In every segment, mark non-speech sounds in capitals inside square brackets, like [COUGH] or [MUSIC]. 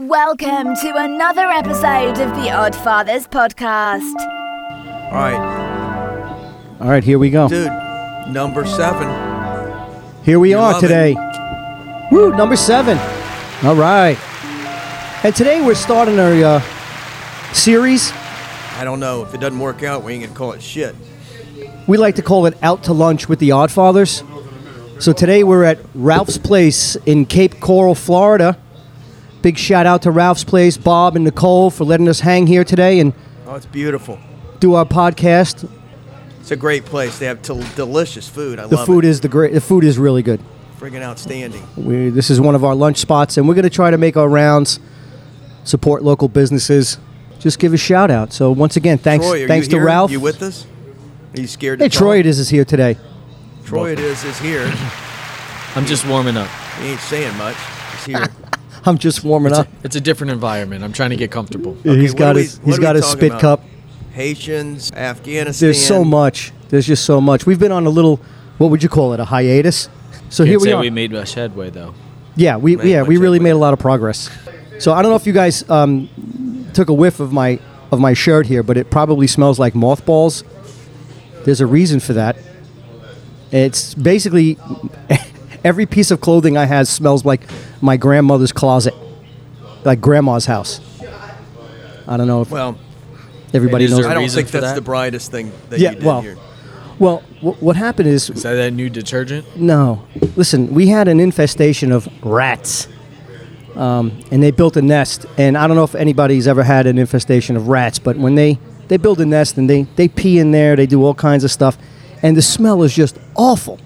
Welcome to another episode of the Oddfathers podcast. All right, All right, here we go. dude. Number seven. Here we You are love it. today. Woo, number seven. All right. And today we're starting our uh, series. I don't know if it doesn't work out, we ain't gonna call it shit. We like to call it Out to Lunch with the Oddfathers. So today we're at Ralph's Place in Cape Coral, Florida. Big shout out to Ralph's Place, Bob and Nicole, for letting us hang here today and Oh, it's beautiful. do our podcast. It's a great place. They have t- delicious food. I love it. The love food it. is the great. The food is really good. friggin' outstanding. We, this is one of our lunch spots, and we're going to try to make our rounds, support local businesses, just give a shout out. So once again, thanks, Troy, are thanks you to here? Ralph. You with us? Are you scared? To hey, talk? Troy, it is is here today. Troy, it is is here. [LAUGHS] I'm just warming up. He ain't saying much. He's here. [LAUGHS] I'm just warming It's up. a, it's a different environment. I'm trying to get comfortable. Okay, he's what got are we- his what he's are we got his spit about? cup. Haitians, Afghanistan. There's so much. There's just so much. We've been on a little, what would you call it, a hiatus? So Can't here we say are. we made much headway though. yeah, we Made yeah we really headway. made a lot of progress. So I don't know if you guys um, took a whiff of my of my shirt here, but it probably smells like mothballs. There's a reason for that. It's basically [LAUGHS] every piece of clothing I have smells like my grandmother's closet, like grandma's house. I don't know if Well, everybody is knows. there I don't reason think for that's that? the brightest thing that Yeah, you did well, here. Well, wh- what happened is Is that that new detergent? No. Listen, we had an infestation of rats. Um, and they built a nest. And I don't know if anybody's ever had an infestation of rats, but when they, they build a nest and they, they pee in there, they do all kinds of stuff. And the smell is just awful.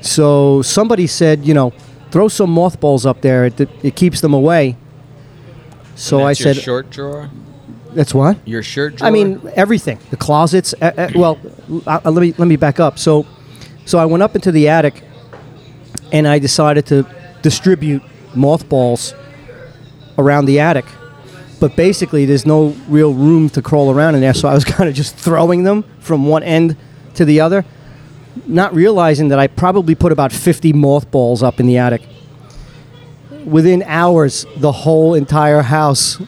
So somebody said, you know, throw some mothballs up there. It, it keeps them away. So I said, shirt drawer. that's what? Your shirt drawer. I mean, everything. The closets. Uh, uh, well, uh, let me let me back up. So, so I went up into the attic, and I decided to distribute mothballs around the attic. But basically, there's no real room to crawl around in there, so I was [LAUGHS] kind of just throwing them from one end to the other, not realizing that I probably put about 50 mothballs up in the attic. Within hours, the whole entire house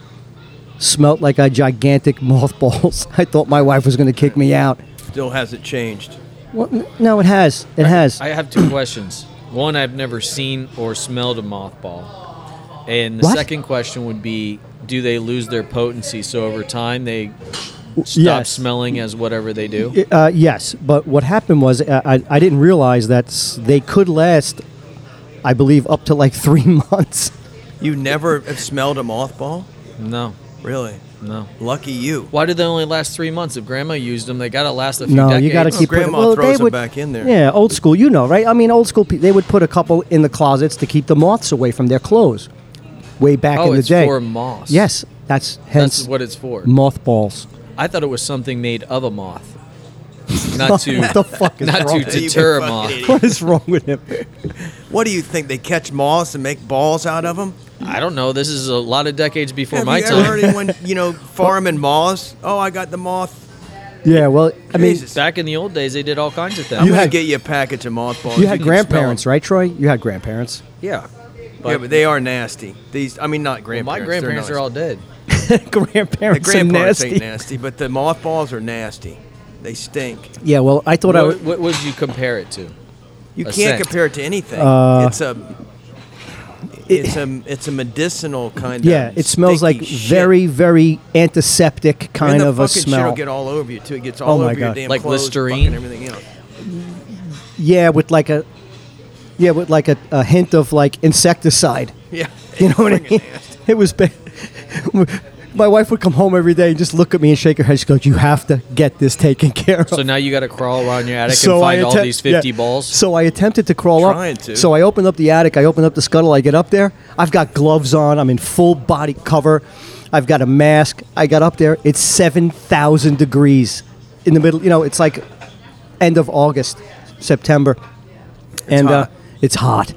smelt like a gigantic mothballs. [LAUGHS] I thought my wife was going to kick me out. Still hasn't changed. Well, n- no, it has. It has. I have two questions. One, I've never seen or smelled a mothball, and the What? second question would be, do they lose their potency? So over time, they stop yes. smelling as whatever they do. Uh, yes, but what happened was uh, I, I didn't realize that they could last, I believe, up to like [LAUGHS] three months. You never have smelled a mothball? No, Really? no. Lucky you. Why did they only last three months? If Grandma used them, they gotta last a few No, decades. you got to Well, keep. Grandma well, throws they them back in there. Yeah, old school. You know, right? I mean, old school. They would put a couple in the closets to keep the moths away from their clothes. Way back Oh, in the it's day. for moths. Yes, that's hence That's what it's for. mothballs. I thought it was something made of a moth, [LAUGHS] not to what the fuck is not wrong? to with you? deter a fucking moth. idiot. [LAUGHS] What is wrong with him? What do you think? They catch moths and make balls out of them? I don't know. This is a lot of decades before Have my you ever time. heard anyone, [LAUGHS] you know, farming moths? Oh, I got the moth. Yeah, well, I mean, Jesus. Back in the old days, they did all kinds of I'm things. You gonna had- get you a package of mothballs. you had can grandparents, smell right, Troy? You had grandparents. yeah, 'em. yeah, but they are nasty. These, I mean, not Well, grandparents. my they're grandparents nice. are all dead. [LAUGHS] The grandparents are grandparents nasty. ain't nasty, but the mothballs are nasty. They stink. Yeah, well, I thought I What, would. what would you compare it to? You A can't scent. compare it to anything. Uh, it's a, it's a, it's a medicinal kind of Yeah, of. it smells like stinky shit. very, very antiseptic And kind the of a fucking smell. Shit'll get all over you too. It gets all Oh my over your God. damn Like clothes, Listerine? fucking everything else. yeah, with like a, yeah, with like a, a hint of like insecticide. Yeah, You know what I Friggin' mean? nasty. It was bad. My wife would come home every day and just look at me and shake her head. She goes, "You have to get this taken [LAUGHS] care of." So now you got to crawl around your attic So and find all these 50 yeah. balls. So I attempted to crawl Trying up. to. So I opened up the attic. I opened up the scuttle. I get up there. I've got gloves on. I'm in full body cover. I've got a mask. I got up there. It's seven thousand degrees in the middle. You know, it's like end of August, September, and hot. Uh, it's hot.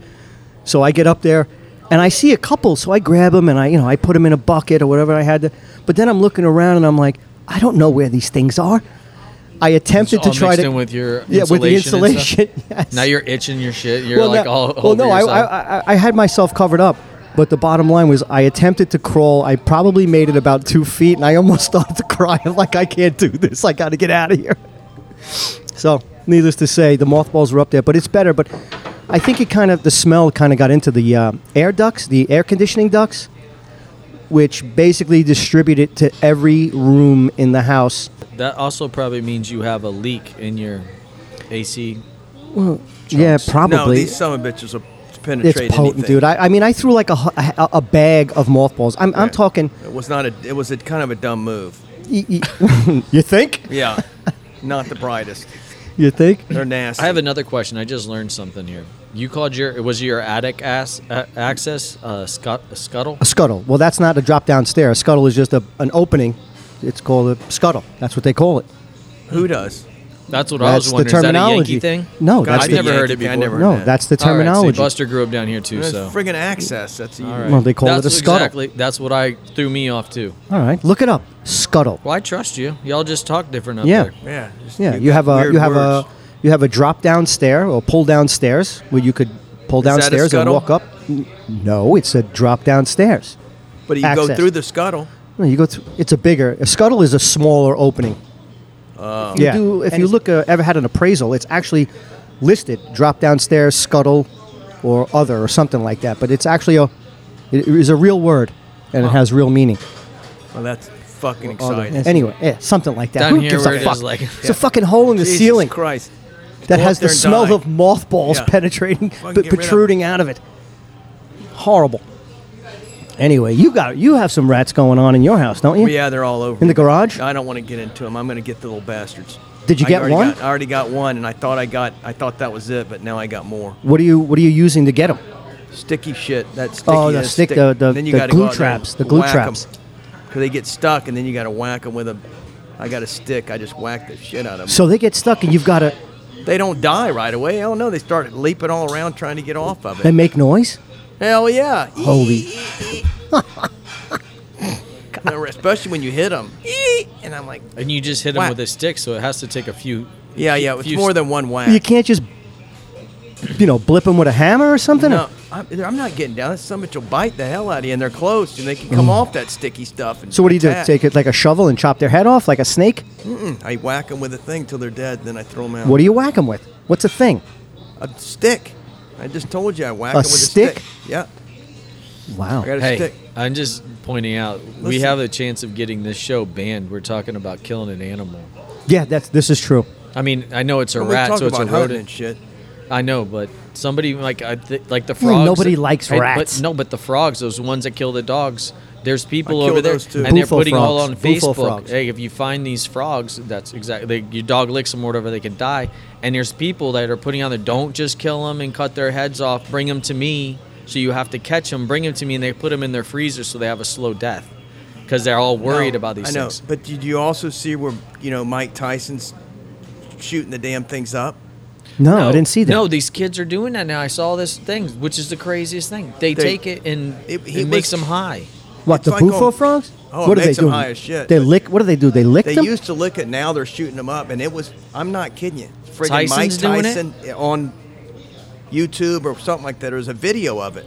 So I get up there, and I see a couple. So I grab them and I, you know, I put them in a bucket or whatever I had to. But then I'm looking around and I'm like, I don't know where these things are. I attempted to try to in with your yeah with the insulation and stuff? insulation. [LAUGHS] yes. Now you're itching your shit. You're well, like no, all well, over no, I. I, I, I had myself covered up, But the bottom line was, I attempted to crawl. I probably made it about two feet, and I almost [LAUGHS] started to cry. I'm like, I can't do this. I got to get out of here. So, needless to say, the mothballs were up there, but it's better. But I think it kind of the smell kind of got into the uh, air ducts, the air conditioning ducts, which basically distribute it to every room in the house. That also probably means you have a leak in your AC. Well, Yeah, probably. No, these son of bitches will it's potent, anything. dude. I, I mean, I threw like a, a, a bag of mothballs. I'm, I'm talking. It was not a. It was a kind of a dumb move. [LAUGHS] you think? Yeah, not the brightest. You think? They're nasty. I have another question. I just learned something here. You called your was your attic ass uh, access uh, scut, a scuttle? A scuttle. Well, that's not a drop down stair. A scuttle is just a, an opening. It's called a scuttle. That's what they call it. Who does? That's what I That's was the wondering. Is that a terminology. Yankee thing? No, God, that's I've the, never heard it Yankee, I before. never no, that. that's the All right, terminology. see, Buster grew up down here too, so. friggin' access. That's you. All right. Well, they call it a scuttle. Exactly. That's what I threw me off too. All right, look it up. Scuttle. Well, I trust you. Y'all just talk different up Yeah. there. Yeah. just- Yeah, you you have a you have words. a you have a drop down stair or pull down stairs where you could pull Is that a downstairs and walk up. No, it's a drop down stairs. But you go through the scuttle. No, you go through. It's a bigger. A scuttle is a smaller opening. Oh. You do, if you look, uh, ever had an appraisal, it's actually listed drop downstairs, scuttle, or other, or something like that. But it's actually a, it is a real word, and it has real meaning. Well, that's fucking Other- exciting. Anyway, yeah, something like that. Down Who here gives a it fuck? is like- it's a fucking hole in the Jesus ceiling Christ. that Go has the smell die. of mothballs Yeah. penetrating, Fucking but get rid protruding out of it. Horrible. Anyway, you got you have some rats going on in your house, don't you? Yeah, they're all over. In the garage? I don't want to get into them. I'm going to get the little bastards. Did you I get already one? Got, I already got one, and I thought I got. I thought that was it, but now I got more. What are you What are you using to get them? Sticky shit. That sticky. Oh, the uh, stick- stick- the- the- then you the gotta glue go out there and traps, the glue traps. Because they get stuck, and then you got to whack them with a. I got a stick. I just whack the shit out of them. So they get stuck, and you've got to. they don't die right away. Hell no, they start leaping all around trying to get off of it. They make noise. Hell yeah. Holy! [LAUGHS] Especially when you hit them. And I'm like, And you just hit them Whack. with a stick, so it has to take a few. yeah, yeah. It's few more s- than one whack. You can't just, you know, blip them with a hammer or something. No, I'm, I'm not getting down. Some bitch will bite the hell out of you, and they're closed, and they can come off that sticky stuff. And Mm. So what do you do? attack. Take it like a shovel and chop their head off like a snake? Mm, I whack them with a thing till they're dead, then I throw them out. What do you whack them with? What's a thing? A stick. I just told you I whack A them with stick? a stick. Yeah, Wow. I got a Hey, stick. I'm just pointing out we have a chance of getting this show banned. We're talking about killing an animal. Yeah, that's this is true. I mean, I know it's a When we rat, talk so it's a about hunting rodent. and shit. I know, but somebody like I th- like the Well, frogs. nobody likes and- rats. But, no, but the frogs, those ones that kill the dogs. There's people over there, too. and they're Bufo putting all frogs. on Bufo Facebook. frogs. Hey, if you find these frogs, that's exactly they, your dog licks them or whatever, they can die. And there's people that are putting on there, don't just kill them and cut their heads off. Bring them to me. So you have to catch them, bring them to me, and they put them in their freezer so they have a slow death because they're all worried No, about these I know, things. but did you also see where you know Mike Tyson's shooting the damn things up? No, I didn't see that. No, these kids are doing that now. I saw this thing, which is the craziest thing. They, They- take it and It- it, he makes them high. What it's the like bufo on- frogs? Oh, what it are makes they them doing? high as shit, They lick. What do they do? They lick them. They them. used to lick it. Now they're shooting them up, and it was. I'm not kidding you. Friggin' Tyson's Mike doing it? Tyson on YouTube or something like that. There's a video of it.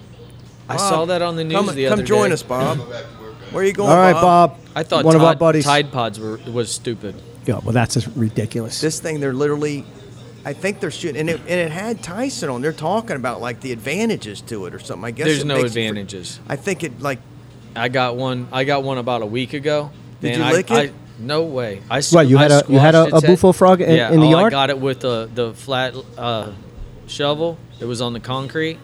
I saw that on the news come, the come join day. us, Bob. Where are you going, All right, Bob. I thought one Tide, of our buddies. Tide Pods were was stupid. Yeah, well, that's just ridiculous. This thing, they're literally. I think they're shooting, and it, and it had Tyson on. They're talking about like the advantages to it or something. I guess There's no makes it advantages. I think it like I got one. I got one about a week ago. Did and you I, lick it? I, no way. I s- What, you I had a- you had a- squashed a head. bufo frog in- yeah, in the oh, yard? I got it with the the flat uh, shovel. It was on the concrete.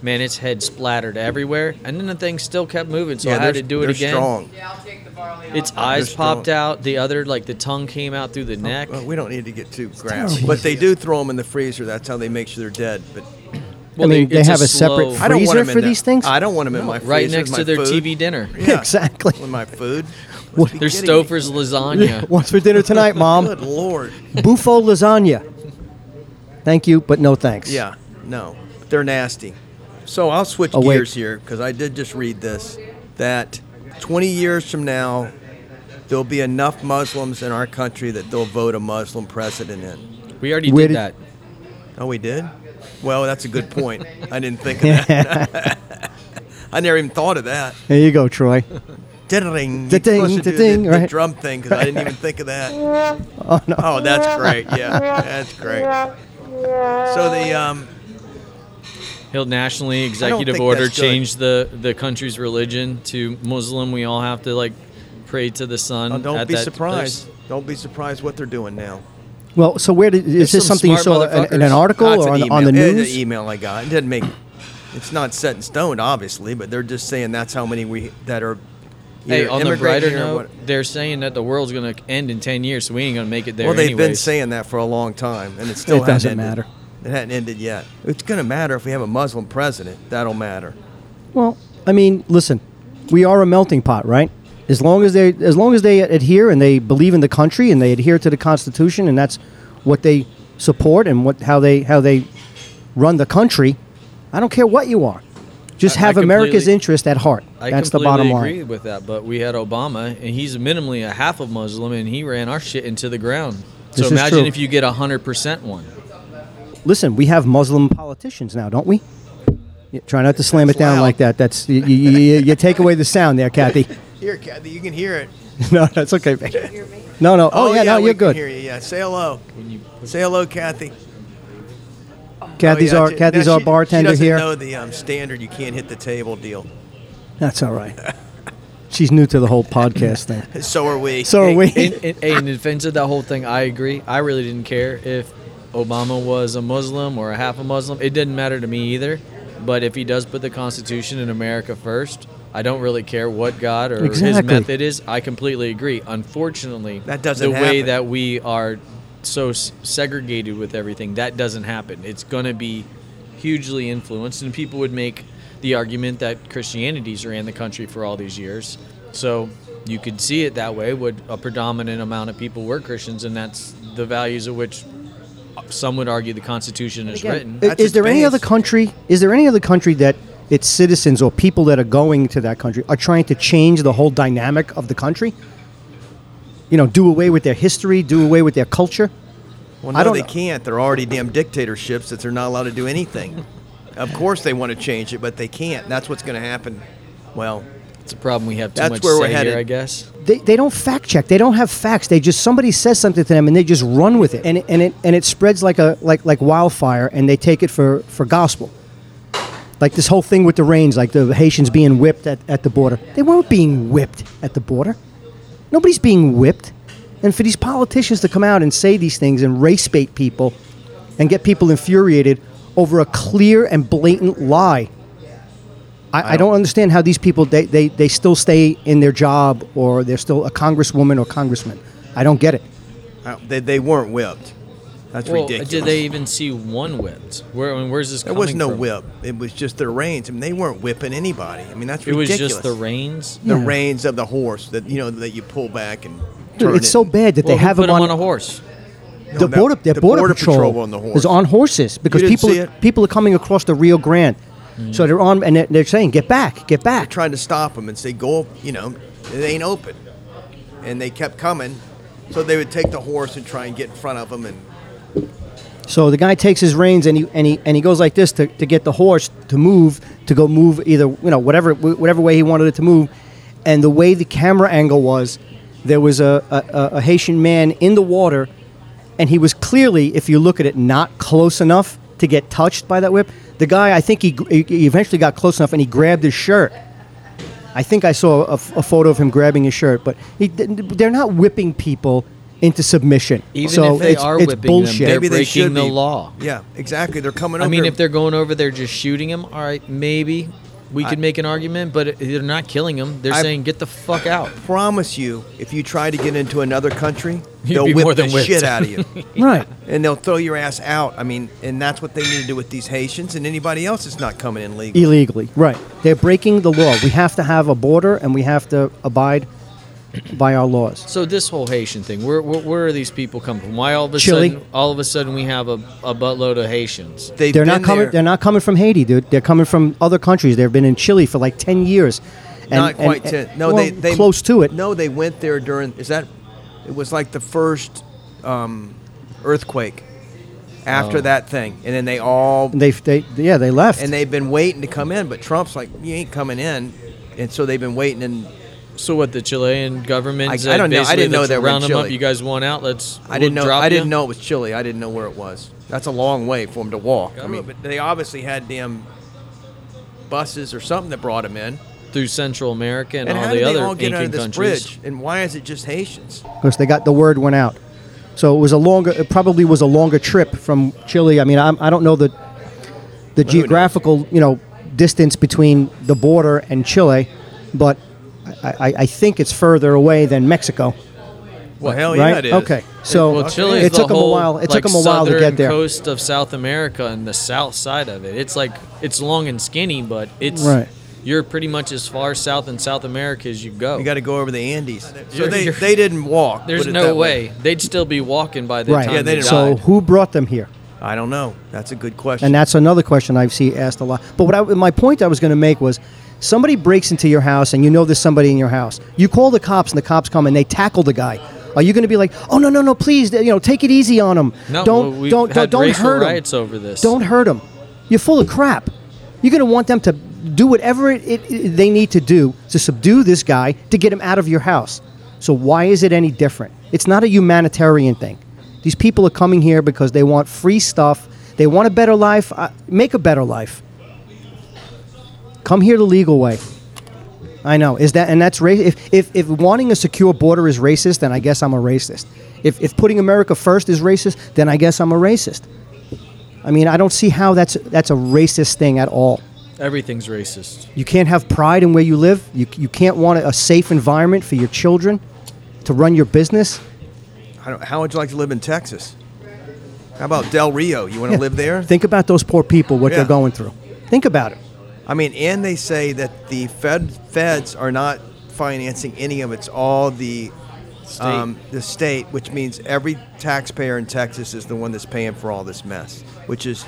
Man, its head splattered everywhere, and then the thing still kept moving. So yeah, I had to do it again. They're again. Strong. Its eyes They're strong. popped out. The other, like the tongue came out through the neck. Well, we don't need to get too graphic, but they do throw them in the freezer. That's how they make sure they're dead. But I mean, they it's have a separate slow- I don't want Freezer them for in these things? I don't want them in my right freezer. next my to their food. TV dinner. Yeah. [LAUGHS] Exactly. With my food. [LAUGHS] What- Must be kidding me. Stouffer's lasagna. What's for dinner tonight, [LAUGHS] Mom? Good lord. Bufo lasagna. Thank you, but no thanks. Yeah, no, they're nasty. So I'll switch Oh, wait. gears here because I did just read this that 20 years from now, there'll be enough Muslims in our country that they'll vote a Muslim president in. We already Where did did- that. Oh, we did? Well, that's a good point. I didn't think of that. [LAUGHS] I never even thought of that. There you go, Troy. Ding, Da-ding, da-ding, the, right. the drum thing because I didn't even think of that. [LAUGHS] Oh no. Oh, that's great. Yeah, that's great. So the um, He'll nationally executive order that's good. change the the country's religion to Muslim. We all have to like pray to the sun. oh, don't at be that- surprised. Don't be surprised what they're doing now. Well, so where did is There's this some something you smart saw in, in an motherfuckers. article That's or an on, on the email. It's news? An email I got. It doesn't make. It's not set in stone, obviously, but they're just saying that's how many we that are. Hey, either on the immigrating brighter or note, what- they're saying that the world's gonna end in ten years, so we ain't gonna make it there. well, they've been anyways. saying that for a long time, and it still It doesn't hasn't ended. matter. It hadn't ended yet. It's going to matter if we have a Muslim president. That'll matter. Well, I mean, listen, we are a melting pot, right? As long as they as long as they adhere and they believe in the country and they adhere to the Constitution and that's what they support and what how they how they run the country, I don't care what you are. Just I- I have America's completely- interest at heart. I that's the bottom line. I completely bottom agree line. with that, but we had Obama, and he's minimally a half of Muslim, and he ran our shit into the ground. This So is imagine true. if you get a hundred percent one. Listen, we have Muslim politicians now, don't we? Yeah, try not to slam it down loud. like that. That's you, you, you, you take away the sound there, Kathy. [LAUGHS] Here, Kathy, you can hear it. [LAUGHS] no, that's okay. babe. No, no. Oh, yeah, no, we you're can good. Hear you. Yeah, say hello. Say hello, Kathy. Kathy's Oh, yeah, our she- Kathy's now our she- bartender she doesn't here. know the um, standard. You can't hit the table deal. That's all right. She's new to the whole podcast thing. [LAUGHS] So are we. So are we. in, in, in defense of that whole thing, I agree. I really didn't care if Obama was a Muslim or a half a Muslim. It didn't matter to me either. But if he does put the Constitution in America first, I don't really care what God or his method is. I completely agree. Unfortunately, That doesn't the way that we are so s- segregated with everything, that doesn't happen. It's going to be hugely influenced, and people would make the argument that Christianity's ran the country for all these years. So you could see it that way. Would a predominant amount of people were Christians, and that's the values of which uh, some would argue the Constitution is written. I- That's is there any other country? Is there any other country that its citizens or people that are going to that country are trying to change the whole dynamic of the country? You know, do away with their history, do away with their culture. Well, I no, don't they know. can't. They're already damn dictatorships that they're not allowed to do anything. [LAUGHS] of course, they want to change it, but they can't. That's what's going to happen. Well, It's a problem we have too That's much where we're say headed. here, I guess. They, they don't fact check. They don't have facts. They just somebody says something to them and they just run with it, and it, and it and it spreads like a like like wildfire, and they take it for for gospel. Like this whole thing with the reins, like the Haitians being whipped at, at the border. They weren't being whipped at the border. Nobody's being whipped. And for these politicians to come out and say these things and race bait people and get people infuriated over a clear and blatant lie. I, I, don't understand how these people they, they, they still stay in their job or they're still a congresswoman or congressman. I don't get it. uh, they, they weren't whipped. That's Well, ridiculous. did they even see one whipped? Where I mean, where's this There coming was no from? whip. It was just the reins. I mean, they weren't whipping anybody. I mean, that's It was ridiculous. just the reins. the Yeah. reins of the horse that you know that you pull back and Dude, turn it's it. so bad that Well, they who have put them on, on a horse. No, the that- border, the border, border patrol, patrol on the horse. is on horses because didn't people see it? people are coming across the Rio Grande, mm. so they're on and they're, they're saying, "Get back, get They're back." trying to stop them and say, "Go," you know, it ain't open, and they kept coming. So they would take the horse and try and get in front of them, and So the guy takes his reins and he and he and he goes like this to, to get the horse to move to go move either you know whatever whatever way he wanted it to move, and the way the camera angle was, there was a, a, a Haitian man in the water, and he was clearly, if you look at it, not close enough to get touched by that whip. The guy, I think he, he eventually got close enough and he grabbed his shirt. I think I saw a, a photo of him grabbing his shirt, but he, they're not whipping people into submission. Even so if they it's, are it's whipping bullshit. them, they're maybe they breaking should the be. law. Yeah, exactly. They're coming. I over mean, if they're going over there just shooting them, all right, maybe we could make an argument, but they're not killing them. They're I- saying get the fuck out. promise you, if you try to get into another country, [LAUGHS] You'd they'll whip more the whipped. shit out of you, [LAUGHS] right. and they'll throw your ass out. I mean, and that's what they need to do with these Haitians and anybody else that's not coming in legally. illegally. Right. They're breaking the law. We have to have a border and we have to abide by our laws. So this whole Haitian thing, where, where where are these people coming from? Why all of a Chile. sudden all of a sudden we have a, a buttload of Haitians? They've They're not coming there. they're not coming from Haiti, dude. They're coming from other countries. They've been in Chile for like 10 years. And- not quite and- ten. No, well, they they close to it. No, they went there during. Is that? It was like the first um, earthquake after Oh. that thing, and then they all They, they, yeah, they left. and they've been waiting to come in, but Trump's like, you ain't coming in, and so they've been waiting. And So what the Chilean government? I- I don't know. I didn't know let's they were in up. Chile. You guys want out? Let's. I didn't we'll know. drop I didn't ya. know it was Chile. I didn't know where it was. That's a long way for them to walk. I mean, but they obviously had damn buses or something that brought them in. through Central America and, And all the other all get Incan countries. bridge? And why is it just Haitians? because they got the word went out. So it was a longer. It probably was a longer trip from Chile. I mean, I'm, I don't know the the knows? geographical you know distance between the border and Chile, but I, I, I think it's further away than Mexico. Well, hell right? yeah, it is. Okay, so well, Chile it is took the them a while. It like, took them a while to get there. The coast of South America and the south side of it. It's like it's long and skinny, but it's Right. You're pretty much as far south in South America as you go. You got to go over the Andes. So they, they didn't walk. There's no that way. they'd still be walking by the Right. time Yeah, they they didn't so died. who brought them here? I don't know. That's a good question. And that's another question I've seen asked a lot. But what I, my point I was going to make was, somebody breaks into your house and you know there's somebody in your house. You call the cops and the cops come and they tackle the guy. Are you going to be like, oh no no no please you know take it easy on him. No, don't well, don't don't, don't hurt him. riots over this. Don't hurt him. You're full of crap. You're going to want them to do whatever it, it, it- they need to do to subdue this guy to get him out of your house. So why is it any different? It's not a humanitarian thing. These people are coming here because they want free stuff. They want a better life. Uh, make a better life. Come here the legal way. I know. Is that and that's ra- if, if if wanting a secure border is racist, then I guess I'm a racist. If if putting America first is racist, then I guess I'm a racist. I mean, I don't see how that's that's a racist thing at all. Everything's racist. You can't have pride in where you live. You you can't want a, a safe environment for your children to run your business. I don't, how would you like to live in Texas? How about Del Rio? You want to Yeah. live there? Think about those poor people, what Yeah. they're going through. Think about it. I mean, and they say that the Fed feds are not financing any of it. It's all the um, the state, which means every taxpayer in Texas is the one that's paying for all this mess. Which is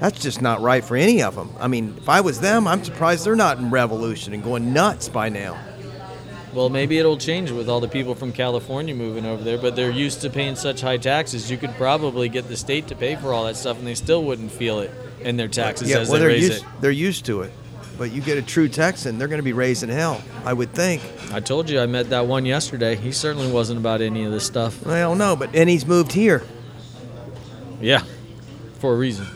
that's just not right for any of them. I mean, if I was them, I'm surprised they're not in revolution and going nuts by now. Well, maybe it'll change with all the people from California moving over there, but they're used to paying such high taxes. You could probably get the state to pay for all that stuff, and they still wouldn't feel it in their taxes yeah, as well, they they're raise used it. they're used to it. But you get a true Texan, they're going to be raising hell. I would think. I told you I met that one yesterday. He certainly wasn't about any of this stuff. I don't know, but and he's moved here. Yeah, for a reason.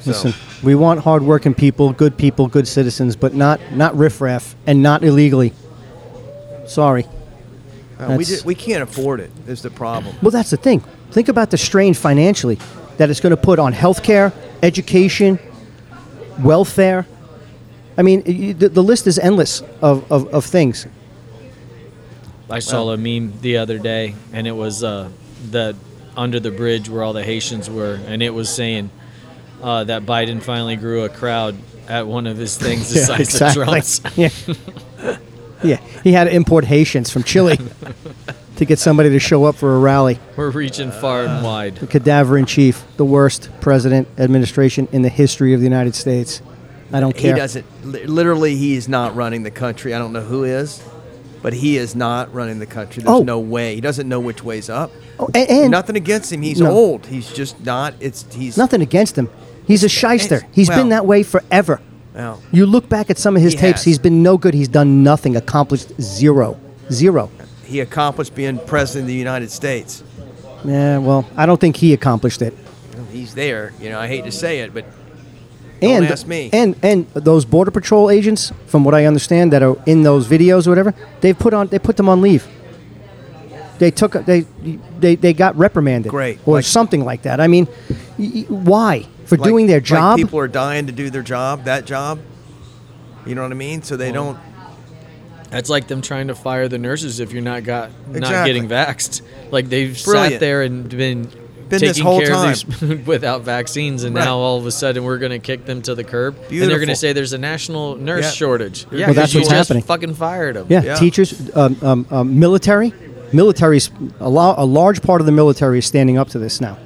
So. Listen, we want hardworking people, good people, good citizens, but not not riffraff and not illegally. Sorry. Uh, we, just, we can't afford it. Is the problem. Well, that's the thing. Think about the strain financially that it's going to put on healthcare, education, welfare. I mean, the, the list is endless of, of, of things. I saw a meme the other day, and it was uh, the under the bridge where all the Haitians were, and it was saying uh, that Biden finally grew a crowd at one of his things the [LAUGHS] size of Trump's. Yeah. [LAUGHS] yeah. He had to import Haitians from Chile [LAUGHS] to get somebody to show up for a rally. We're reaching far and uh, wide. The cadaver in chief, the worst president administration in the history of the United States. I don't care. He doesn't. Literally, he is not running the country. I don't know who is, but he is not running the country. There's Oh. no way. He doesn't know which way's up. Oh, and, and Nothing against him. He's No. old. He's just not. It's he's nothing against him. He's a shyster. It's- He's well- been that way forever. Well, You look back at some of his He tapes, has. he's been no good. He's done nothing, accomplished zero. Zero. he accomplished being president of the United States. Yeah, well, I don't think he accomplished it. He's there. You know, I hate to say it, but Don't And ask me. and and those border patrol agents, from what I understand, that are in those videos or whatever, they've put on they put them on leave. They took they they they got reprimanded, Great. or Like- something like that. I mean, y- y- why for like- doing their like job? people are dying to do their job. That job. You know what I mean? So they don't. That's like them trying to fire the nurses if you're not got not Exactly. getting vaxxed. Like they've Brilliant. sat there and been, Been this taking whole care time. of these [LAUGHS] without vaccines, and Right. now all of a sudden we're going to kick them to the curb, and they're going to say there's a national nurse Yeah. shortage. Yeah, Well, that's 'cause you what's just happening. fucking fired them. yeah, Yeah. teachers, um, um, um, military, military's a, lo- a large part of the military is standing up to this now.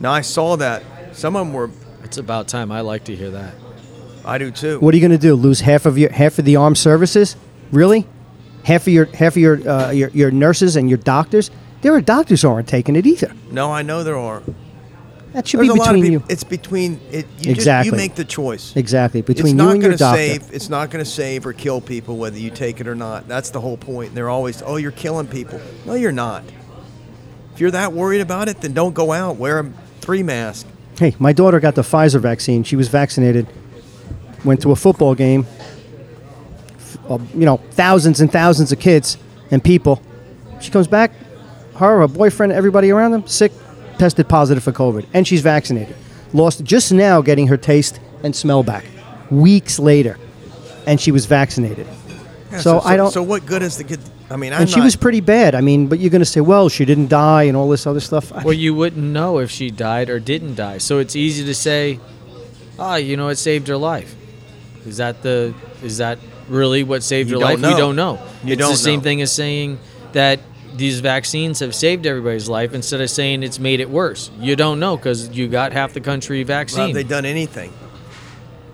Now I saw that. Some of them were. It's about time. I like to hear that. I do too. What are you going to do? Lose half of your half of the armed services? Really? Half of your half of your uh, your, your nurses and your doctors? There are doctors who aren't taking it either. No, I know there are. That should There's be a lot of between people. you. It's between it. You Exactly. Just, you make the choice. Exactly. Between it's you not and your doctor. save. It's not going to save or kill people whether you take it or not. That's the whole point. And They're always, oh, you're killing people. No, you're not. If you're that worried about it, then don't go out. Wear a three mask. Hey, my daughter got the Pfizer vaccine. She was vaccinated. Went to a football game. Uh, you know, thousands and thousands of kids and people. She comes back. Her, her boyfriend, everybody around them, sick, tested positive for COVID, and she's vaccinated. Lost just now getting her taste and smell back. Weeks later, and she was vaccinated. Yeah, So I don't- So what good is the good? I mean, I'm and she not- was pretty bad. I mean, but you're going to say, well, she didn't die and all this other stuff. Well, you wouldn't know if she died or didn't die. So it's easy to say, ah, you know, it saved her life. Is that the is that really what saved You her life? know. We don't know. You it's don't the same thing as saying that these vaccines have saved everybody's life instead of saying it's made it worse. You don't know because you got half the country Well, have they done anything?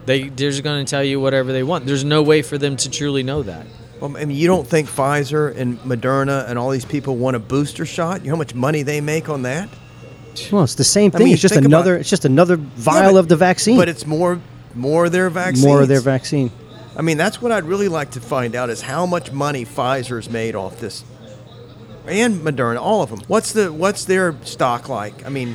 they they're just going to tell you whatever they want. There's no way for them to truly know that. Well, I mean, you don't think Pfizer and Moderna and all these people want a booster shot? You know how much money they make on that? well, it's the same I thing. mean, it's just think about another. It's just another Yeah, vial but- of the vaccine. But it's more, more of their vaccine. more of their vaccine. I mean, that's what I'd really like to find out is how much money Pfizer's made off this, and Moderna, all of them. What's the what's their stock like? I mean,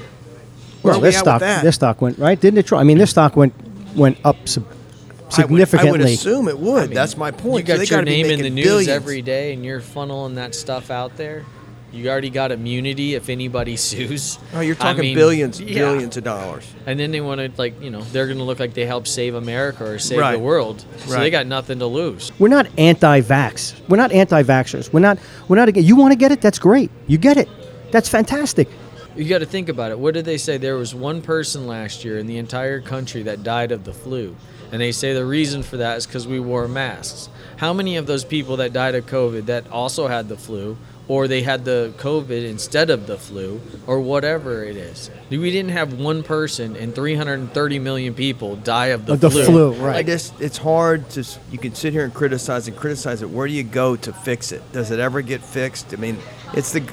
where Well, are we stock, with that? their stock went right, didn't it? Troy? I mean, their stock went went up sub- I would- significantly. I would, assume it would. that's my point. You So got they your gotta be name in the news billions. every day, and you're funneling that stuff out there. You already got immunity if anybody sues. Oh, you're I talking mean, billions, yeah. billions of dollars. And then they want to like you know they're going to look like they helped save America or save Right. the world, so they got nothing to lose. We're not anti-vax. We're not anti-vaxxers. We're not. We're not. again- You want to get it? That's great. You get it. That's fantastic. You got to think about it. What did they say? There was one person last year in the entire country that died of the flu, and they say the reason for that is because we wore masks. How many of those people that died of COVID that also had the flu, or they had the COVID instead of the flu, or whatever it is? We didn't have one person and 330 million people die of the Of the flu. flu, I right? just it's hard to you can sit here and criticize and criticize it. Where do you go to fix it? Does it ever get fixed? I mean, it's the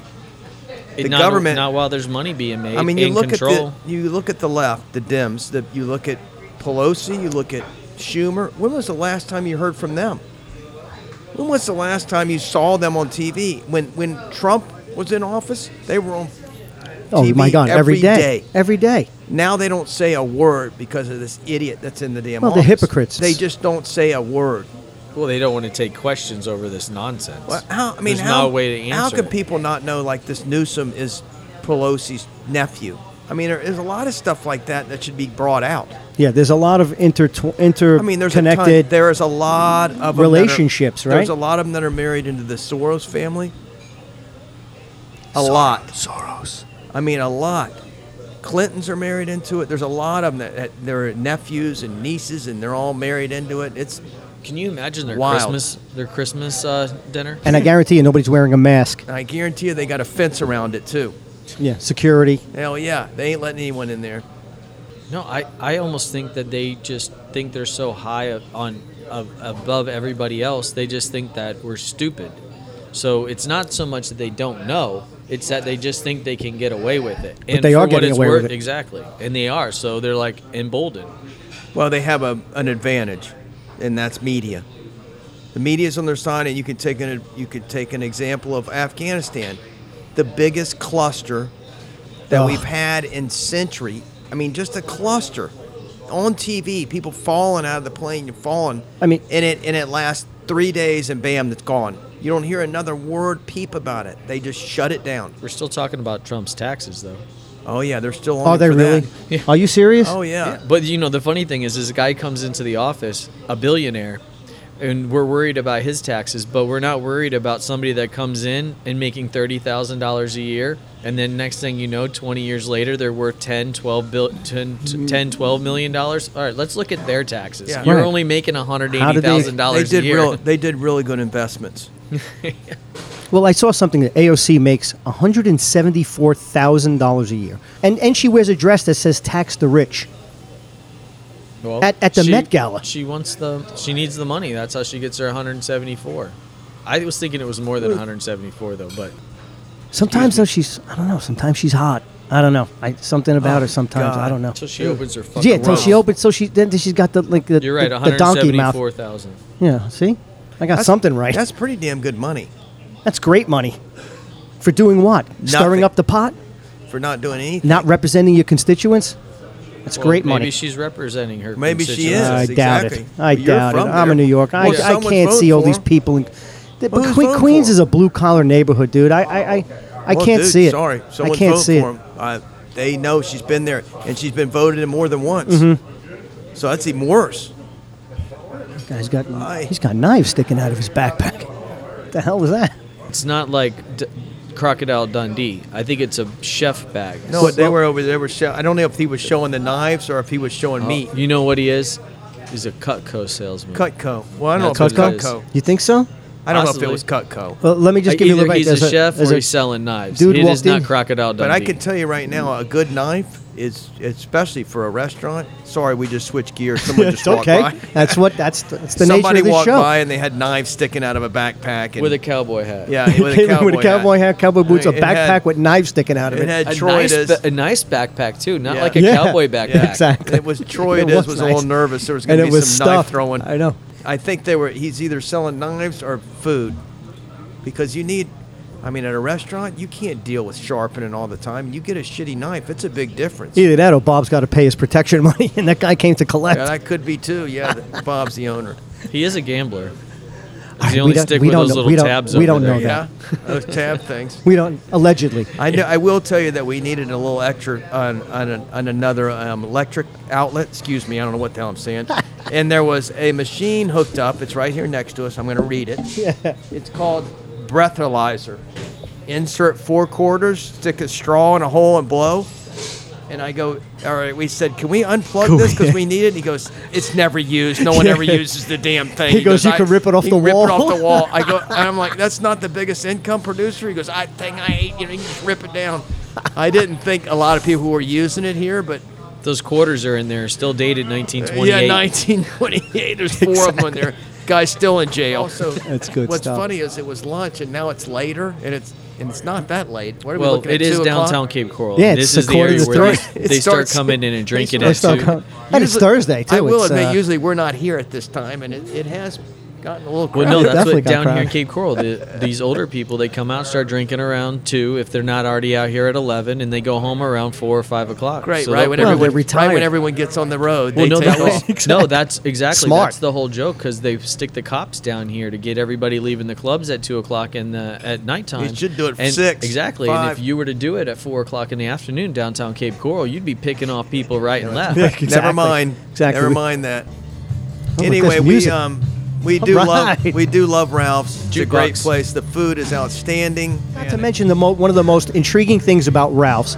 It- the not, government- not while there's money being made. I mean, you in look control. at the you look at the left, the Dems. The, you look at Pelosi. You look at Schumer. When was the last time you heard from them? When was the last time you saw them on TV? When when Trump was in office, they were on. Oh TV my God! every day. day. Every day. Now they don't say a word because of this idiot that's in the damn Well, they're office. hypocrites. They just don't say a word. well, they don't want to take questions over this nonsense. Well, how, I mean, There's how, no way to answer. how can it. people not know like this Newsom is Pelosi's nephew? I mean, there is a lot of stuff like that that should be brought out. Yeah. There's a lot of inter inter I mean, there's a ton, connected. there is a lot of them that are- relationships, There's a lot of them that are married into the Soros family. A lot. Soros. I mean, a lot. Clintons are married into it. There's a lot of them that, that they're nephews and nieces, and they're all married into it. It's Can you imagine their Wild. Christmas their Christmas uh, dinner? And I guarantee you, nobody's wearing a mask. I guarantee you they got a fence around it too. Yeah. Security. Hell yeah, they ain't letting anyone in there. No, I, I almost think that they just think they're so high on of, above everybody else. They just think that we're stupid. So it's not so much that they don't know; it's that they just think they can get away with it. and they are getting it's away with it. Exactly, and they are. So they're like emboldened. Well, they have a, an advantage, and that's media. The media is on their side, and you can take an you could take an example of Afghanistan, the biggest cluster that Ugh. we've had in century. I mean, just a cluster on TV, people falling out of the plane, you're falling. I mean- and it and it lasts three days, and bam, it's gone. You don't hear another word peep about it. They just shut it down. We're still talking about Trump's taxes, though. Oh yeah, they're still on. Oh, Are they for really? that. Are you serious? Oh yeah. But you know, the funny thing is, this guy comes into the office, a billionaire, and we're worried about his taxes, but we're not worried about somebody that comes in and making thirty thousand dollars a year, and then next thing you know, twenty years later, they're worth 10, 12 bil- 10, mm-hmm. 10 12 million dollars. All right, let's look at their taxes. Yeah. You're Right. only making hundred How eighty thousand dollars a did year. real. They did really good investments. [LAUGHS] Well, I saw something that AOC makes one hundred and seventy-four thousand dollars a year, and and she wears a dress that says "Tax the Rich." Well, At- at the she- Met Gala. She wants the. She needs the money. That's how she gets her one hundred seventy four. I was thinking it was more than one hundred seventy four though, but Sometimes though she's I don't know. Sometimes she's hot. I don't know. I something about Oh, her sometimes. I don't know. Until she opens her fucking Yeah, until she opens. So she then she's got the like the, You're right. the, the donkey mouth. 174,000. Yeah. See, I got That's- something right. That's pretty damn good money That's great money. For doing what? Stirring up the pot? for not doing anything. Not representing your constituents? That's Well, great money. maybe she's representing her. Maybe she is. I doubt exactly. it. I You're doubt it. from I'm there. in New York. I, Well, I someone's can't see all these people. In, the, Well, who's Que- Queens is a blue collar neighborhood, dude. I I, I, I Well, can't dude, see it. Sorry, I someone's can't voting see for it. him. Uh, they know she's been there, and she's been voted in more than once. Mm-hmm. So that's even worse. Guy's got Aye. he's got knives sticking out of his backpack. What the hell was that? It's not like D- Crocodile Dundee. I think it's a chef bag. No, Well- they were over. there. were. Show, I don't know if he was showing the knives or if he was showing oh, meat. You know what he is? He's a Cutco salesman. Cutco. Well, I don't That's know if it what was it is. Cutco. You think so? I don't know if it was Cutco. Well, let me just give you a Either little bit. he's There's a chef or there's he's selling knives. dude it is walked not in- Crocodile Dundee. But I can tell you right now, a good knife is, especially for a restaurant. Sorry, we just switched gears. [LAUGHS] Someone just walked okay. by. That's what that's the, that's the Somebody nature of this walked show. by and they had knives sticking out of a backpack. And, with a cowboy hat. yeah, with a cowboy, [LAUGHS] with a cowboy hat, cowboy boots, I a mean, it backpack had- with knives sticking out of It it. had A nice, ba- a nice backpack too, not Yeah. like a Yeah, cowboy [LAUGHS] backpack. exactly. It was Troy. It It was was, a little nervous. There was going to be was some knife throwing. I know. I think they were. He's either selling knives or food, because you need. I mean, at a restaurant, you can't deal with sharpening all the time. You get a shitty knife; it's a big difference. Either that or Bob's got to pay his protection [LAUGHS] money, and that guy came to collect. Yeah, that could be too. Yeah, [LAUGHS] Bob's the owner. He is a gambler. I- Does he we only don't- stick we with don't those know- little we don't- we don't there? know Yeah, that. those tab things. [LAUGHS] we don't allegedly. I know. I will tell you that we needed a little extra on on, an on another um, electric outlet. Excuse me, I don't know what the hell I'm saying. and there was a machine hooked up. It's right here next to us. I'm going to read it. Yeah. It's called breathalyzer. Insert four quarters, stick a straw in a hole, and blow. And I go, all right. We said, can we unplug Cool, this because we [LAUGHS] need it? And he goes, it's never used. No one ever uses the damn thing. [LAUGHS] He goes, "You can rip it off you the can Rip it wall." off the wall. I go, [LAUGHS] and I'm like, that's not the biggest income producer. He goes, I thing I hate. You know, you can just rip it down. I didn't think a lot of people were using it here, but Those quarters are in there, still dated 1928. yeah, 1928. There's four of them in there. Guy's still in jail. Also, That's good What's stuff. funny is it was lunch and now it's later, and it's and it's not that late. What are we Well, looking it at? is 2 o'clock? downtown Cape Coral. Yeah, it's this is the according area to where three. they, It they start starts- coming in and drinking they at start two. coming- and it's Thursday too. I will It's, admit, uh, usually we're not here at this time, and it, it has gotten a little. Well, no, that's what got down here in. Cape Coral. The, these older people, they come out, start drinking around two if they're not already out here at eleven, and they go home around four or five o'clock. Great, So right when Well, everyone they're right when everyone gets on the road, Well, they no, take that was, off. no, that's exactly Smart. that's the whole joke because they stick the cops down here to get everybody leaving the clubs at two o'clock in the at nighttime. You should do it for and, six, exactly. And if you were to do it at four o'clock in the afternoon downtown Cape Coral, you'd be picking off people right and left. [LAUGHS] Yeah, Never mind. Exactly. Never mind that. look, anyway, we um we [LAUGHS] do Right. love we do love Ralph's. It's a great Jukebox. place. The food is outstanding. Not to mention the mo- one of the most intriguing things about Ralph's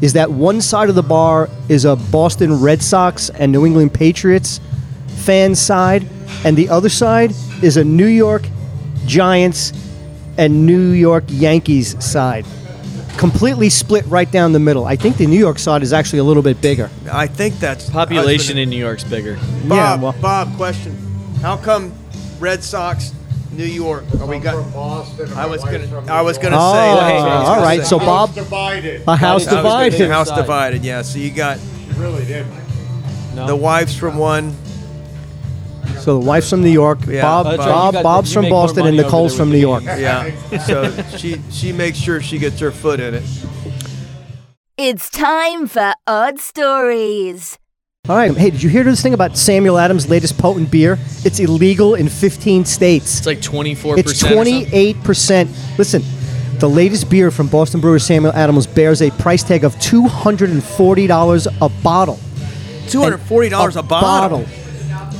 is that one side of the bar is a Boston Red Sox and New England Patriots fan side, and the other side is a New York Giants and New York Yankees side. Completely split right down the middle. I think the New York side is actually a little bit bigger. I think that's Population in New York's bigger. Bob, Yeah, well- Bob, question. How come Red Sox, New York? Are we got? from Boston. and I my was wife's gonna. from I was gonna Oh, say. That's what I was all gonna right, say. so House Bob- divided. A house I was gonna divided. say House Side. divided. Yeah. So you got She really did. No. the wives from one. So the wife's from New York, Yeah. Bob, That's right, you Bob got- Bob's you from make more Boston, and money over Nicole's there from with New the York. Yeah. so she she makes sure she gets her foot in it. It's time for Odd Stories. All right. Hey, did you hear this thing about Samuel Adams' latest potent beer? It's illegal in 15 states. It's like twenty four It's 28%. Listen, the latest beer from Boston brewer Samuel Adams bears a price tag of $240 a bottle. Two hundred forty dollars a bottle.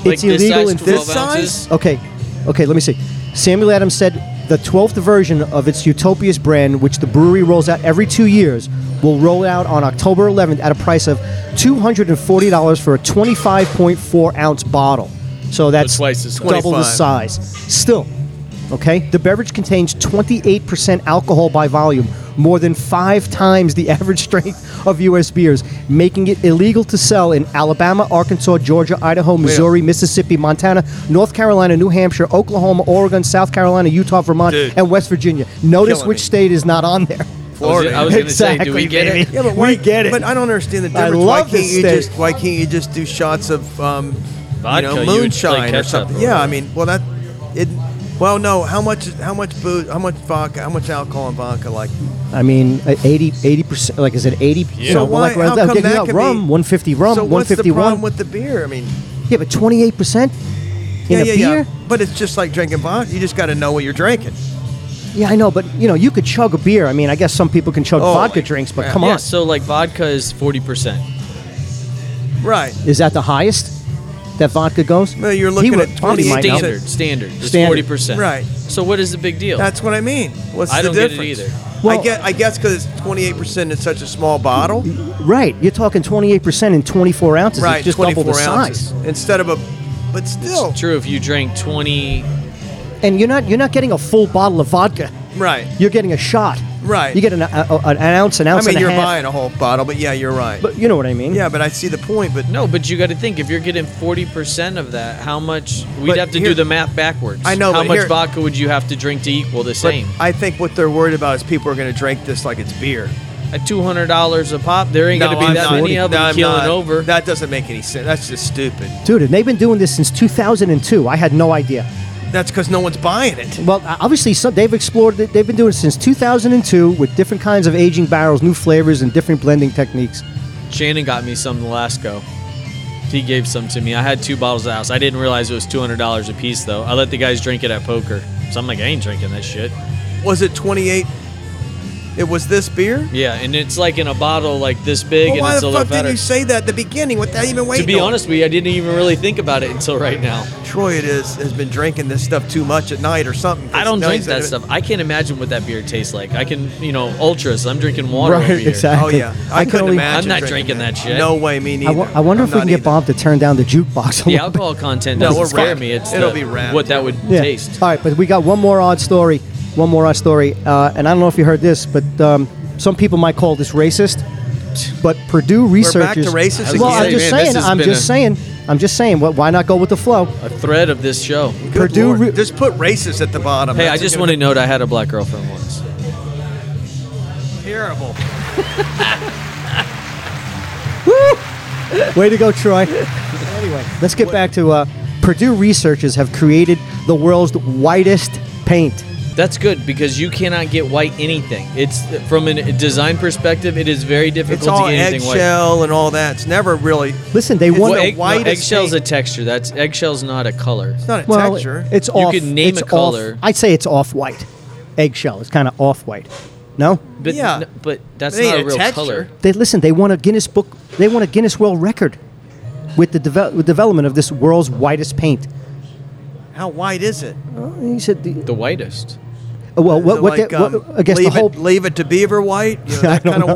It's illegal in This 12 size? ounces. Okay, okay, let me see. Samuel Adams said the 12th version of its Utopias brand, which the brewery rolls out every two years, will roll out on October 11th at a price of $240 for a 25.4 ounce bottle. So that's twice the size. double the size. Still, okay, the beverage contains 28% alcohol by volume, more than five times the [LAUGHS] average strength of U.S. beers, making it illegal to sell in Alabama, Arkansas, Georgia, Idaho, Missouri, Mississippi, Montana, North Carolina, New Hampshire, Oklahoma, Oregon, South Carolina, Utah, Vermont, Dude. and West Virginia. Notice Killing which me. state is not on there. Florida. [LAUGHS] I was gonna say, do we get it? yeah, but we get it. But I don't understand the I difference. why love can't this you state. just why can't you just do shots of um, Vodka, you you know would play moonshine or catch-up something? or Yeah, I whatever. mean, well that it. Well, no. How much? How much booze? How much vodka? How much alcohol in vodka? Like, I mean, uh, 80 percent. Like is it eighty? Yeah. So, So why- like, how I'm come getting that out rum, be- one fifty rum, so what's the problem with the beer? I mean, Yeah, but twenty eight percent in yeah, a yeah, beer. yeah. But it's just like drinking vodka. You just got to know what you're drinking. Yeah, I know, but you know, you could chug a beer. I mean, I guess some people can chug Oh, vodka drinks, but crap. come Yeah, on, so like vodka is forty percent. Right. is that the highest that vodka goes? No, you're looking would- at Bobby might know. 28%. Standard, standard is Standard. forty percent. Right. So what is the big deal? That's what I mean. What's I the don't get it difference? either. Well- I get. I guess because it's 28 percent in such a small bottle. Right, you're talking twenty eight percent in twenty four ounces. right. it's just 24 double the ounces size. instead of a. But still. It's true if you drink twenty. And you're not you're not getting a full bottle of vodka. Right. You're getting a shot. Right. You get an, a, a- an ounce, an I mean, and you're half. buying a whole bottle, but yeah, you're right. But you know what I mean. yeah, but I see the point. But No, but you got to think if you're getting forty percent of that, how much? We'd But have to here- do the math backwards. I know, How but much here- vodka would you have to drink to equal the but same? I think what they're worried about is people are going to drink this like it's beer. At two hundred dollars a pop, there ain't No, going to be I'm that not. many of No, them I'm keeling not. over. That doesn't make any sense. That's just stupid. Dude, and they've been doing this since 2002. I had no idea. That's because no one's buying it. Well, obviously, so they've explored it. They've been doing it since 2002 with different kinds of aging barrels, new flavors, and different blending techniques. Shannon got me some the last go. He gave some to me. I had two bottles of house. I didn't realize it was two hundred dollars a piece though. I let the guys drink it at poker. So I'm like, I ain't drinking that shit. Was it 28? It was this beer. Yeah, and it's like in a bottle like this big, Well, and why it's a the little fuck did better. you say that at the beginning without even waiting? To be on honest with you, I didn't even really think about it until right now. Troy it is has been drinking this stuff too much at night or something. I don't No, drink that stuff. I can't imagine what that beer tastes like. I can, you know, ultras. I'm drinking water over here. exactly. Oh yeah, I, I couldn't only- imagine. I'm not drinking that shit. No way, me I, neither. wo- I wonder I'm if we not can get either. Bob to turn down the jukebox. a The little bit. alcohol content No, doesn't we're scare wrapped. me. It's It'll the- be wrapped. what that would Yeah. taste. All right, but we got one more odd story. One more odd story, uh, and I don't know if you heard this, but um, some people might call this racist. But Purdue back researchers. to racist well, again. I'm just Man, this saying. has I'm been just a- saying. I'm just saying. Well, why not go with the flow? A thread of this show. Good Purdue Lord. re- just put racist at the bottom. Hey, I That's just gonna want to note I had a black girlfriend once. terrible. [LAUGHS] Way to go, Troy. anyway, let's get back to uh, Purdue researchers have created the world's whitest paint. That's good because you cannot get white anything. It's from a design perspective, it is very difficult It's all to get anything white. eggshell and all that. It's never really. Listen, they want. the Well, egg, no, whitest eggshell's a texture. That's eggshell's not a color. It's not a well, texture. it's You off. could name it's a color. Off, I'd say it's off-white. Eggshell. is kind of off-white. No. But Yeah. n- but that's It not a a real texture. color. They listen. They want a Guinness book. They want a Guinness World Record with the devel- with development of this world's whitest paint. How white is it? He said, the, The whitest. "Well, what? What? like, the, what um, I guess the leave whole. It, leave it to beaver white. You know, [LAUGHS] I that don't kind of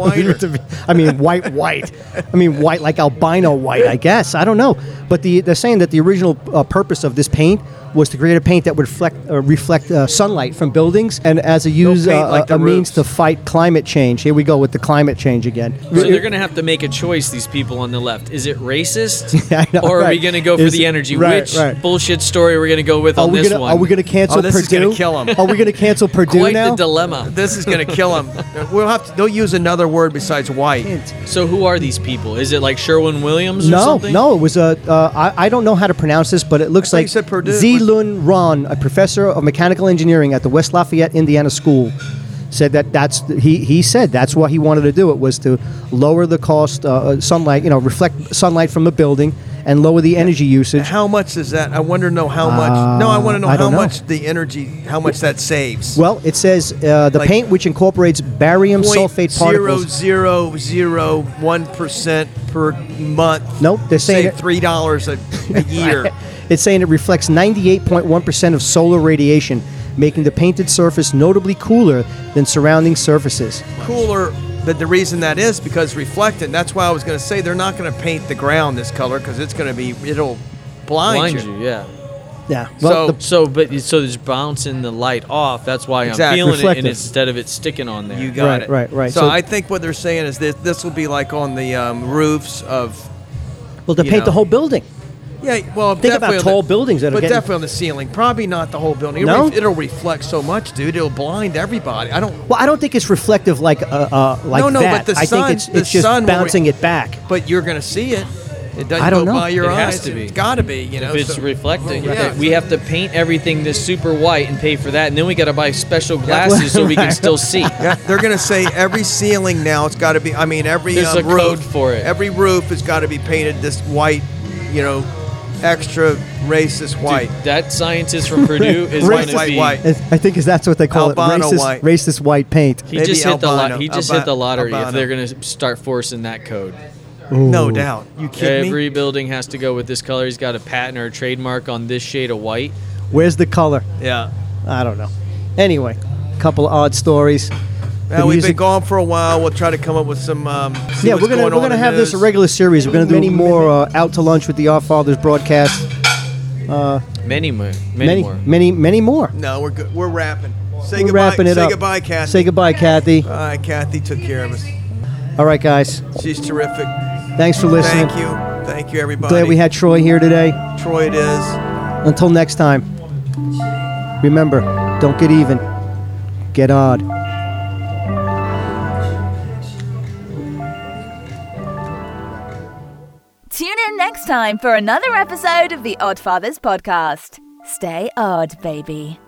know. or- I mean, white, white. I mean, white like albino white. I guess I don't know. But the, they're saying that the original uh, purpose of this paint was to create a paint that would reflect uh, reflect uh, sunlight from buildings, and as a use paint uh, like a the means to fight climate change. Here we go with the climate change again. So they're going to have to make a choice, these people on the left. Is it racist? [LAUGHS] I know, or are we going to go for Is- the energy? right, Which right. bullshit story are we going to go with Are on this gonna one? are we gonna cancel Oh, this is Purdue? gonna kill 'em. Are we gonna cancel [LAUGHS] Purdue Quite now? the dilemma. This is gonna kill him. [LAUGHS] We'll have to. They'll use another word besides white. So who are these people? Is it like Sherwin Williams or No, something? no, it was a. Uh, I, I don't know how to pronounce this, but it looks thought like you Xiulin Ruan, a professor of mechanical engineering at the West Lafayette, Indiana school, said that that's he. He said that's what he wanted to do. It was to lower the cost, uh, sunlight, you know, reflect sunlight from a building, and lower the energy usage. How much is that? I wonder know how much. no, I want to know Uh, how know. much the energy, how much that saves. Well, it says uh, the Like- paint, which incorporates barium sulfate zero particles. zero zero one percent per month. Nope, they're saying save three dollars a, a [LAUGHS] year. It's saying it reflects 98.1% of solar radiation, making the painted surface notably cooler than surrounding surfaces. Cooler. But the reason that is because reflectant. That's why I was going to say they're not going to paint the ground this color because it's going to be it'll blind, Blind you. you, yeah. Yeah. So- the, So, but so there's bouncing the light off. That's why Exactly. I'm feeling it, Reflective. and instead of it sticking on there. You got Right, it. right, right. So, So- I think what they're saying is that this will be like on the um, roofs of well, to paint know. the whole building. Yeah, well, Think about definitely tall the, buildings that are but getting- definitely on the ceiling. Probably not the whole building. No? It'll, re- it'll reflect so much, dude. It'll blind everybody. I don't. Well, I don't think it's reflective like uh, uh like No, no, that. but the I sun- think it's the it's just sun will re- bouncing it back. But you're gonna see it. It doesn't I don't go know. by your It has to be. It's got to be. You know. If it's so- reflecting, Yeah. we have to paint everything this super white and pay for that, and then we got to buy special glasses so we can [LAUGHS] still see. Yeah, they're gonna say every ceiling now. It's got to be. I mean, every There's um, a code roof for it. Every roof has got to be painted this white. You know, extra racist white. Dude, that scientist from Purdue [LAUGHS] is White, going to white, be. white. I think is that's what they call Albino it. Racist, white. racist white paint. He Maybe just hit the albino. lot. He just Albi- hit the lottery if they're going to start forcing that code. No doubt. You kidding Every me? building has to go with this color. He's got a patent or a trademark on this shade of white. Where's the color? Yeah. I don't know. Anyway, couple of odd stories. Well, The we've music- been gone for a while. We'll try to come up with some. Um, see yeah, what's we're gonna going we're gonna have this a regular series. We're gonna do many more uh, out to lunch with the Oddfathers broadcast. Many more. Many, Many more. many many more. No, we're good. We're wrapping. Say We're goodbye. wrapping it Say up. goodbye, Kathy. Say goodbye, Kathy. All right, Kathy took care of us. All right, guys. She's terrific. Thanks for listening. Thank you. Thank you, everybody. Glad we had Troy here today. Troy. It is. Until next time, remember, don't get even, get odd. Next time for another episode of the Oddfathers podcast. Stay odd, baby.